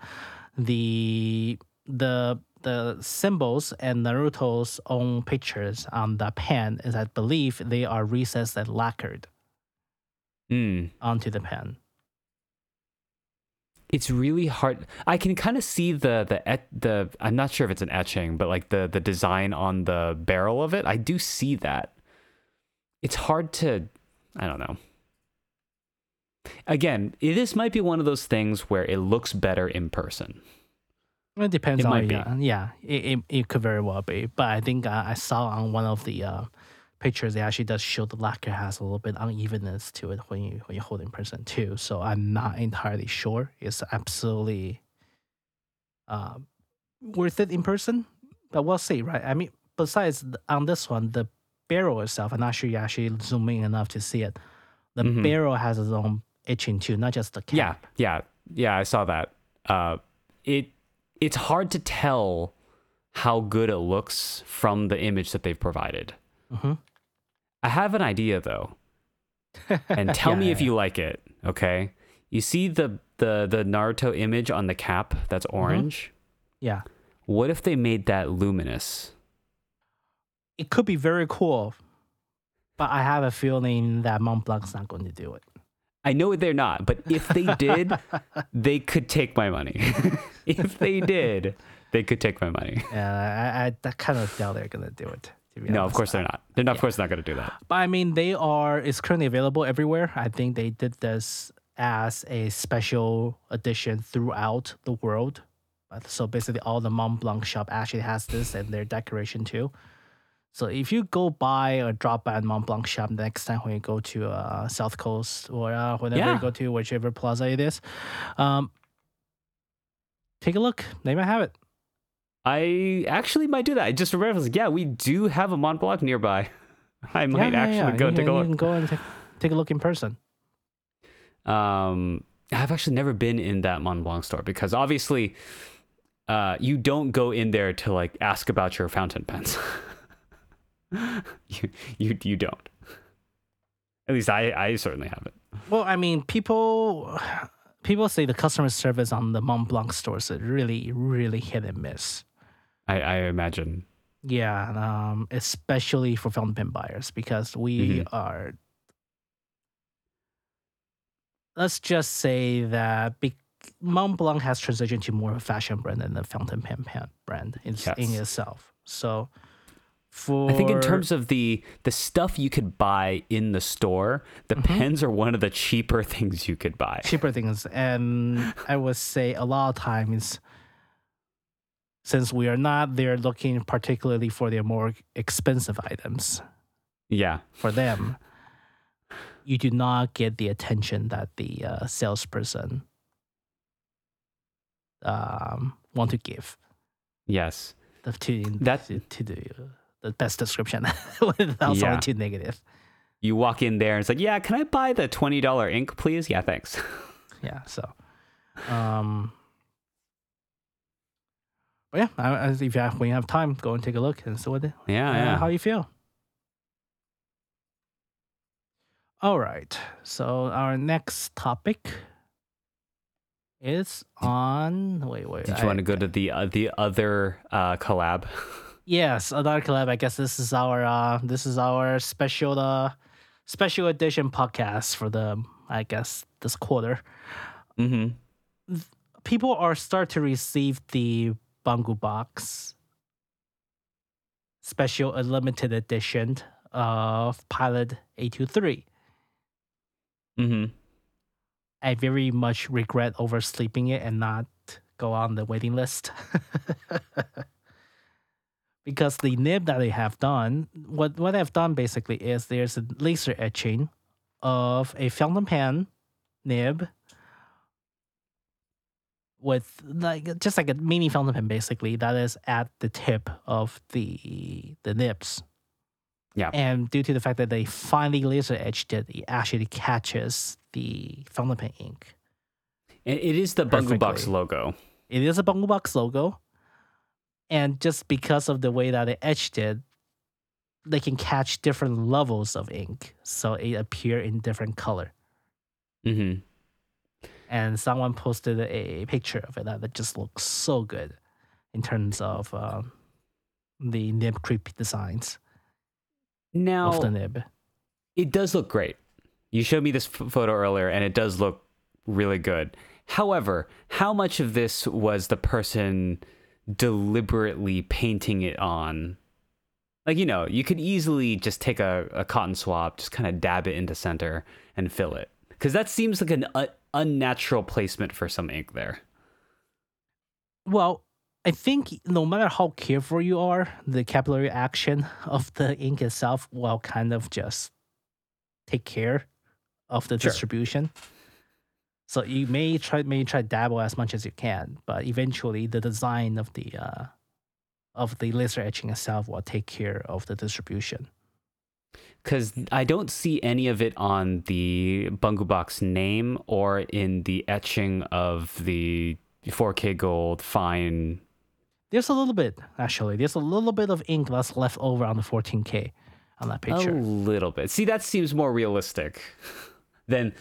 the the the symbols and Naruto's own pictures on the pen is, I believe, they are recessed and lacquered Mm. onto the pen. It's really hard. I can kind of see the the et- the. I'm not sure if it's an etching, but like the the design on the barrel of it. I do see that. It's hard to. I don't know. Again, this might be one of those things where it looks better in person. It depends It on might be. yeah, yeah. It, it it could very well be, but I think uh, I saw on one of the uh, pictures it actually does show the lacquer has a little bit unevenness to it when you when you hold in person too. So I'm not entirely sure it's absolutely uh, worth it in person, but we'll see, right? I mean, besides on this one, the barrel itself, I'm not sure you actually zoom in enough to see it. The Mhm. barrel has its own itching too, not just the cap. Yeah, yeah, yeah. I saw that. Uh, it it's hard to tell how good it looks from the image that they've provided. hmm I have an idea though, and tell Yeah, me if you like it. Okay, you see the the the Naruto image on the cap that's Mm-hmm. orange. Yeah. What if they made that luminous? it could be very cool, but I have a feeling that Mont Blanc's not going to do it. I know they're not, but if they did, they could take my money. if they did, they could take my money. Yeah, I, I, I kind of doubt they're going to do it, to be No, of course they're not. They're not, of course not going to do that. But I mean, they are. It's currently available everywhere. I think they did this as a special edition throughout the world. So basically, all the Mont Blanc shop actually has this and their decoration too. So if you go by or drop by a Mont Blanc shop next time when you go to uh, South Coast or uh, whenever Yeah. you go to whichever plaza it is, um, take a look. They might have it. I actually might do that. I just remember, like, yeah, we do have a Mont Blanc nearby. I might actually go You take a You can go and take, take a look in person. Um, I've actually never been in that Mont Blanc store because obviously, uh, you don't go in there to like ask about your fountain pens. you, you, you don't. At least I, I certainly haven't. Well, I mean, people people say the customer service on the Mont Blanc stores is really, really hit and miss. I, I imagine. Yeah, um, especially for fountain pen buyers because we Mhm. are. Let's just say that be, Mont Blanc has transitioned to more of a fashion brand than the fountain pen pen brand in, in itself. So, for I think in terms of the the stuff you could buy in the store, the Mm-hmm. pens are one of the cheaper things you could buy. cheaper things. And I would say a lot of times, since we are not there looking particularly for their more expensive items Yeah. for them, you do not get the attention that the uh, salesperson um, want to give Yes. the, to, That- to, to the, best description without Yeah. sounding too negative. You walk in there and it's like, yeah, can I buy the twenty dollar ink, please? Yeah, thanks. yeah so um but yeah I, I, if you have, when you have time go and take a look and see what the, Yeah, uh, yeah. how you feel all right so our next topic is on wait wait Did I- you want to go to the uh, the other uh, collab? yes another collab i guess this is our uh this is our special uh special edition podcast for the i guess this quarter Mm-hmm. people are start to receive the Bungubox special a limited edition of Pilot A23. Mm-hmm. I very much regret oversleeping it and not go on the waiting list. because the nib that they have done, what what they've done basically is there's a laser etching of a fountain pen nib with like just like a mini fountain pen basically that is at the tip of the the nibs. Yeah. And due to the fact that they finally laser etched it, it actually catches the fountain pen ink. It, it is the Bungubox logo. It is a Bungubox logo. And just because of the way that they etched it, they can catch different levels of ink. So it appear in different color. Mm-hmm. And someone posted a picture of it that, that just looks so good in terms of um, the nib creep designs Now of the nib. it does look great. You showed me this f- photo earlier, and it does look really good. However, how much of this was the person deliberately painting it on? Like, you know, you could easily just take a, a cotton swab, just kind of dab it into center and fill it. Because that seems like an uh, unnatural placement for some ink there. Well, I think no matter how careful you are, the capillary action of the ink itself will kind of just take care of the Sure. distribution. So you may try may try dabble as much as you can, but eventually the design of the uh, of the laser etching itself will take care of the distribution. Because I don't see any of it on the Bungubox name or in the etching of the 4K gold fine. There's a little bit actually. There's a little bit of ink that's left over on the 14K on that picture. A little bit. See, that seems more realistic than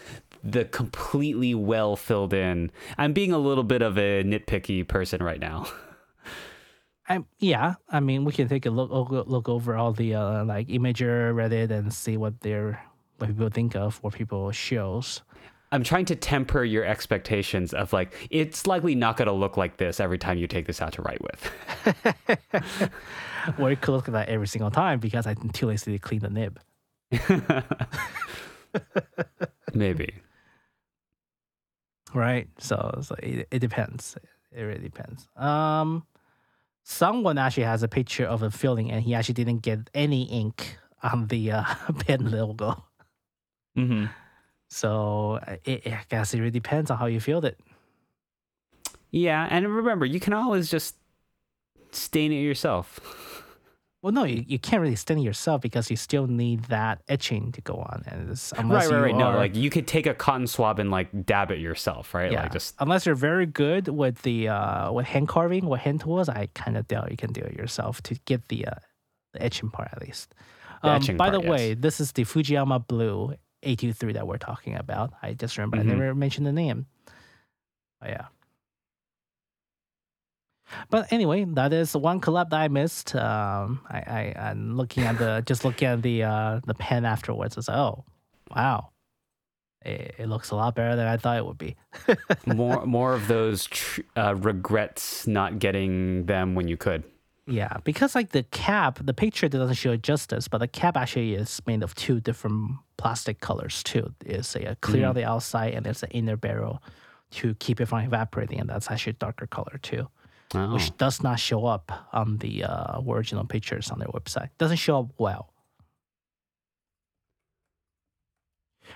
the completely well filled in. I'm being a little bit of a nitpicky person right now. I yeah, I mean we can take a look look, over all the uh, like Imgur, Reddit, and see what they're what people think of what people shows. I'm trying to temper your expectations of like it's likely not going to look like this every time you take this out to write with. or it could look like that every single time because I'm too lazy to clean the nib. Maybe. Right. So, so it, it depends. It really depends. Um, someone actually has a picture of a filling, and he actually didn't get any ink on the uh, pen logo. Mm-hmm. So it, I guess it really depends on how you feel it. Yeah, and remember, you can always just stain it yourself. Well, no, you, you can't really stain it yourself because you still need that etching to go on. And it's, Right, unless right, you right. No, like you could take a cotton swab and like dab it yourself, right? yeah, Like just unless you're very good with the uh, with hand carving, with hand tools, I kind of doubt you can do it yourself to get the uh, the etching part at least. The Um, etching by part, the way, this is the Fujiyama Blue A23 that we're talking about. I just remember Mhm. I never mentioned the name. Oh, yeah. But anyway, that is one collab that I missed. Um, I, I I'm looking at the just looking at the uh, the pen afterwards. It's like, oh, wow, it, it looks a lot better than I thought it would be. more more of those tr- uh, regrets not getting them when you could. Yeah, because like the cap, the picture doesn't show it justice, but the cap actually is made of two different plastic colors too. It's a, clear on the outside and there's an inner barrel to keep it from evaporating, and that's actually a darker color too, Oh. which does not show up on the uh, original pictures on their website. Doesn't show up well.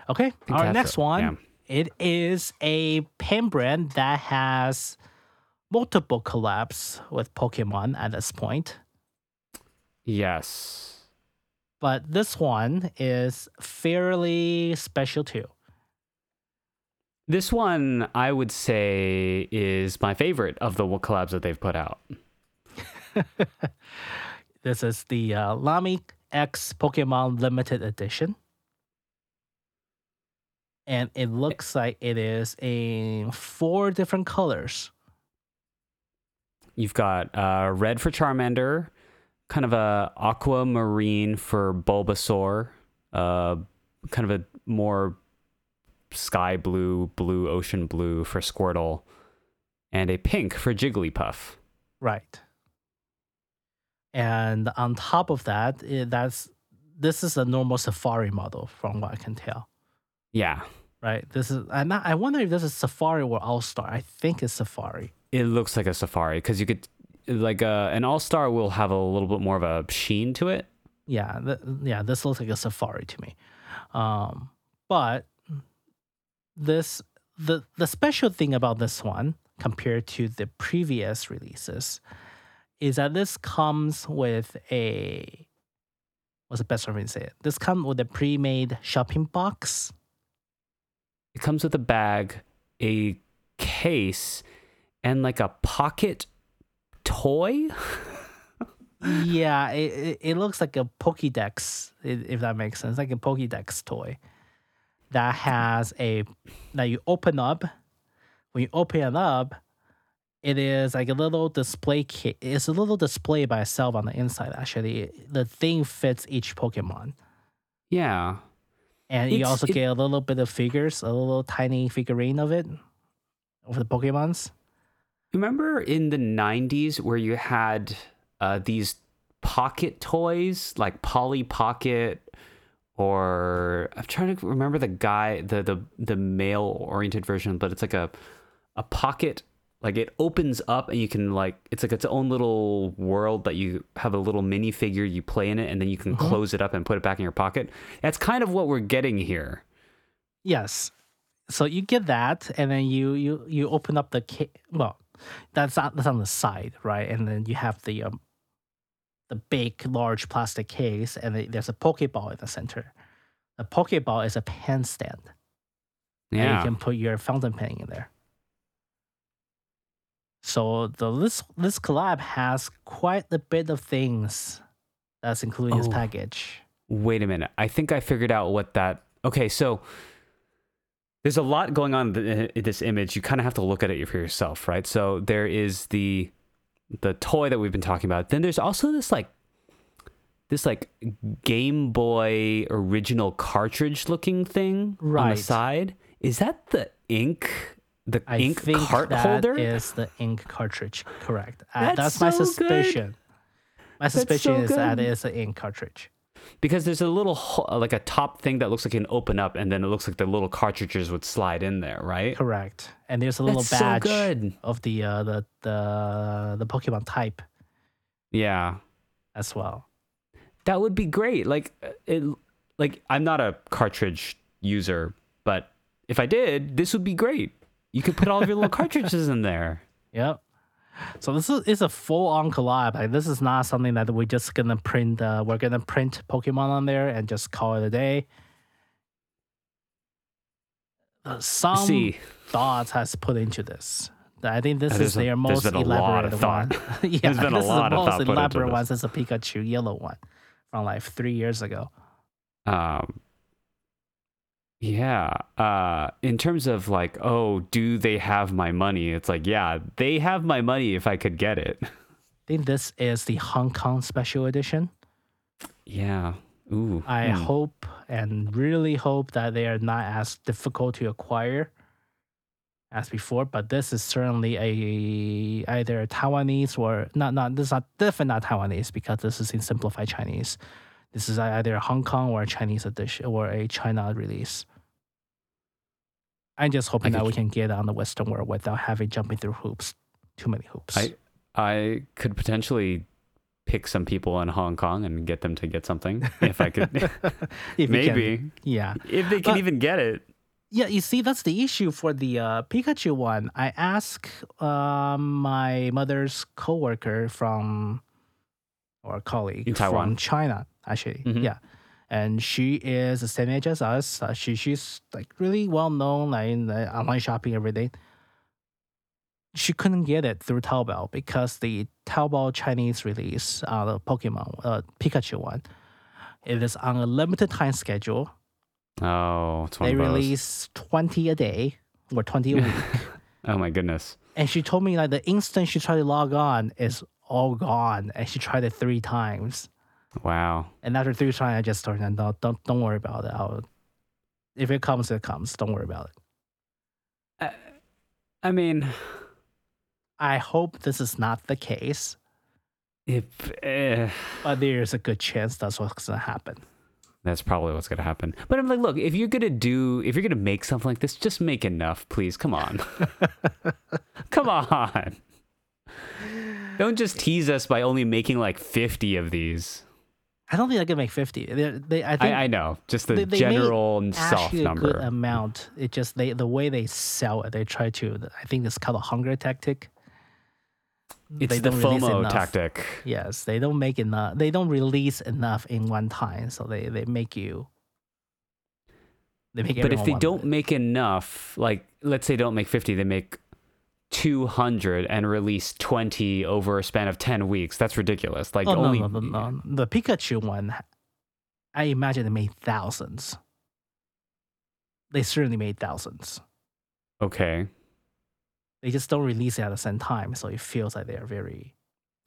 Okay, our next a- one. yeah. It is a pen brand that has multiple collabs with Pokemon at this point. Yes. but this one is fairly special too. This one, I would say, is my favorite of the collabs that they've put out. This is the uh, Lamy X Pokemon Limited Edition. And it looks like it is in four different colors. You've got uh, red for Charmander, kind of a aquamarine for Bulbasaur, uh, kind of a more sky blue, blue ocean blue for Squirtle, and a pink for Jigglypuff. Right. And on top of that, it, that's this is a normal Safari model from what I can tell. Yeah, Right. This is and I I wonder if this is Safari or All Star. I think it's Safari. it looks like a safari because you could, like, uh, an All Star will have a little bit more of a sheen to it. Yeah, th- yeah, this looks like a safari to me. Um, but this the the special thing about this one compared to the previous releases is that this comes with a what's the best way to say it? This comes with a pre-made shopping box. It comes with a bag, a case, and like a pocket toy. yeah, it, it, it looks like a Pokédex, if that makes sense, like a Pokédex toy that has a that you open up. When you open it up, it is like a little display kit. It's a little display by itself on the inside. Actually, the thing fits each Pokemon, Yeah. and you also it- get a little bit of figures, a little tiny figurine of it, of the Pokemons. Remember in the 90s where you had uh, these pocket toys like Polly Pocket or I'm trying to remember the guy the the the male oriented version but it's like a a pocket like it opens up and you can like it's like its own little world that you have a little minifigure you play in it and then you can close it up and put it back in your pocket. That's kind of what we're getting here. Yes. So you get that, and then you you you open up the ca- well, that's on, that's on the side, right? And then you have the um, the big large plastic case, and there's a Pokeball in the center. The Pokeball is a pen stand, and Yeah. you can put your fountain pen in there. So the this this collab has quite a bit of things that's included in this Oh. package. Wait a minute. I think I figured out what that. Okay, so there's a lot going on in this image. You kind of have to look at it for yourself, right? So there is the the toy that we've been talking about. Then there's also this like this like Game Boy original cartridge looking thing on the side. Is that the ink? The I ink think cart that holder? is the ink cartridge. Correct. Uh, That's that's my so good. suspicion. My suspicion so is that it is an ink cartridge. Because there's a little like a top thing that looks like it can open up, and then it looks like the little cartridges would slide in there, right? Correct. And there's a little That's so badge good. of the uh, the the the Pokemon type Yeah, as well. that would be great. Like uh, it, like I'm not a cartridge user, but if I did, this would be great. You could put all of your little cartridges in there. Yep. So this is, is a full on collab. Like this is not something that we're just gonna print. Uh, we're gonna print Pokemon on there and just call it a day. Uh, some See, thoughts has put into this. I think this is a- their most been a lot elaborate one. yeah, There's been a this lot is the most elaborate one. Is the Pikachu yellow one from like three years ago. um, yeah. Uh, in terms of like, oh, do they have my money? It's like, yeah, they have my money if I could get it. I think this is the Hong Kong special edition. Yeah. Ooh. I hmm. hope and really hope that they are not as difficult to acquire as before. But this is certainly a either Taiwanese or not. Not this is not definitely not Taiwanese because this is in simplified Chinese. This is either a Hong Kong or a Chinese edition or a China release. I'm just hoping that we can get on the Western world without having jumping through hoops, too many hoops. I I could potentially pick some people in Hong Kong and get them to get something if I could. If you can- Maybe yeah. if they can But- even get it. Yeah, you see, that's the issue for the uh, Pikachu one. I asked um, my mother's coworker from, or colleague In Taiwan. from China, actually. Mhm. Yeah, and she is the same age as us. Uh, she she's like really well known, like in the online shopping everything. She couldn't get it through Taobao because the Taobao Chinese release, uh, the Pokemon uh, Pikachu one, it is on a limited time schedule Oh, they release 20 a day or 20 a week. Oh my goodness. and she told me like the instant she tried to log on is all gone. And she tried it three times. Wow. And after three times, I just told her, no, don't, don't worry about it. I'll, if it comes, it comes. Don't worry about it. I mean, I hope this is not the case, if eh, but there's a good chance that's what's going to happen. that's probably what's gonna happen. But I'm like, look, if you're gonna do, if you're gonna make something like this, just make enough, please. Come on, come on. Don't just tease us by only making like 50 of these. I don't think I can make 50. They, they, I think I, I know, just the they- they general soft actually a good number. amount. It just they the way they sell it, they try to. I think it's called a hunger tactic. It's they the don't FOMO tactic. Yes, they don't make enough. They don't release enough in one time, so they they make you. They make But if they don't it. make enough, like let's say don't make 50, they make 200 and release 20 over a span of 10 weeks. That's ridiculous. Like oh only no no no the Pikachu one, I imagine they made thousands. They certainly made thousands. Okay. They just don't release it at the same time, so it feels like they are very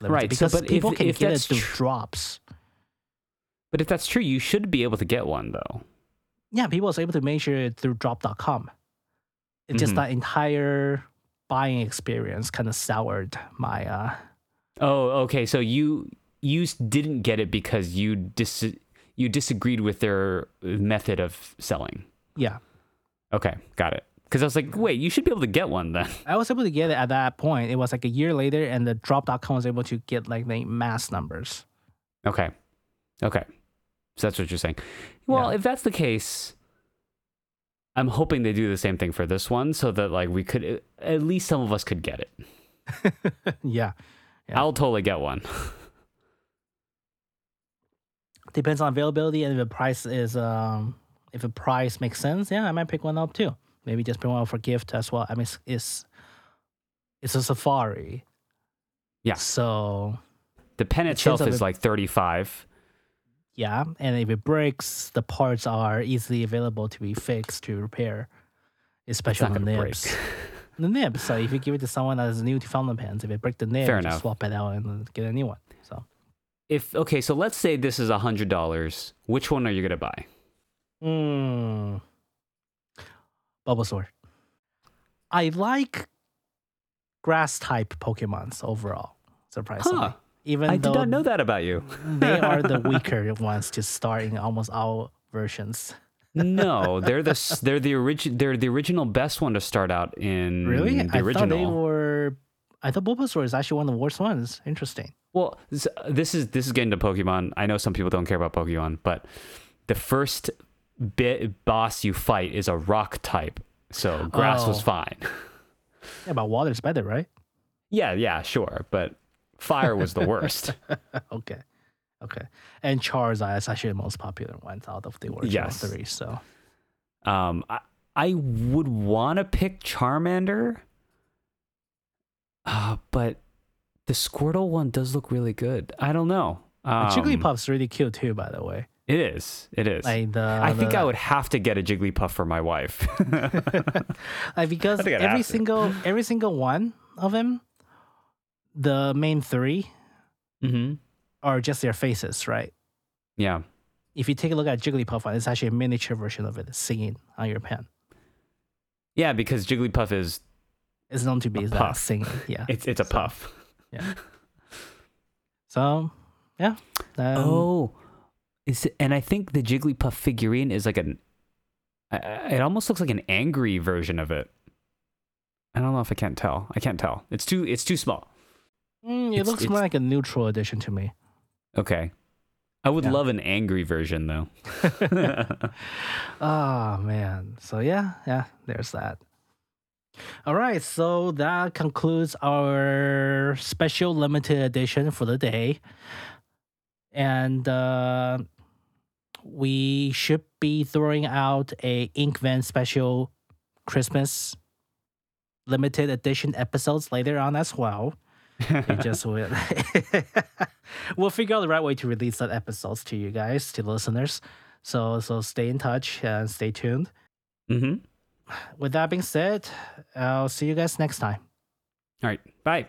limited. Right, so- Because if- people can if get it through tr- drops. But if that's true, you should be able to get one though. Yeah, people was able to measure it through drop.com. It's just Mhm. that entire buying experience kind of soured my uh Oh, okay. So you you didn't get it because you dis you disagreed with their method of selling. yeah. Okay, got it. Because I was like, wait, you should be able to get one then. I was able to get it at that point. It was like a year later and the drop.com was able to get like the mass numbers. Okay, okay. So that's what you're saying. Well, Yeah. if that's the case, I'm hoping they do the same thing for this one, so that like we could at least some of us could get it. yeah. Yeah. I'll totally get one. Depends on availability and if the price is um if the price makes sense, yeah, I might pick one up too. Maybe just pick one up for gift as well. I mean it's it's, it's a safari. Yeah. So The pen itself is it- like 35. Yeah, and if it breaks, the parts are easily available to be fixed to repair, especially not the nibs. The nib. So if you give it to someone that is new to fountain pens, if it breaks the nib, Fair just enough. swap it out and get a new one. So If okay, so let's say this is a hundred dollars. Which one are you gonna buy? mm. Bulbasaur. I like grass type Pokemons overall, surprisingly. Huh. Even I though did not know that about you. they are the weaker ones to start in almost all versions. no, they're the they're the origin they're the original best one to start out in Really? the I original. thought they were. I thought Bulbasaur is actually one of the worst ones. Interesting. Well, this, is this is getting to Pokemon. I know some people don't care about Pokemon, but the first bit boss you fight is a rock type, so grass was Oh. fine. Yeah, but water's better, right? yeah, yeah, sure, but fire was the worst. okay. Okay. And Charizard is actually the most popular one out of the original Yes. three. So um, I I would want to pick Charmander, uh, but the Squirtle one does look really good. I don't know. Um, Jigglypuff's really cute too, by the way. It is. It is. Like the, I think the- I would have to get a Jigglypuff for my wife. like because think every to. single every single one of them, the main three mm-hmm. are just their faces, right? Yeah. If you take a look at Jigglypuff it's actually a miniature version of it singing on your pen. Yeah, because Jigglypuff is It's known to be A that puff. singing. Yeah. it's it's a So, puff. Yeah. So yeah. Um, oh, is it, and I think the Jigglypuff figurine is like an. It almost looks like an angry version of it. I don't know if I can't tell. I can't tell. It's too. It's too small. Mm, it it's- looks it's- more like a neutral edition to me. Okay. I would Yeah. love an angry version though. oh man. So yeah, yeah, there's that. All right, so that concludes our special limited edition for the day. And uh we should be throwing out a Inkvan special Christmas limited edition episodes later on as well. It just will. we'll figure out the right way to release that episodes to you guys, to the listeners. So so stay in touch and stay tuned. mm-hmm. With that being said, I'll see you guys next time. All right. Bye.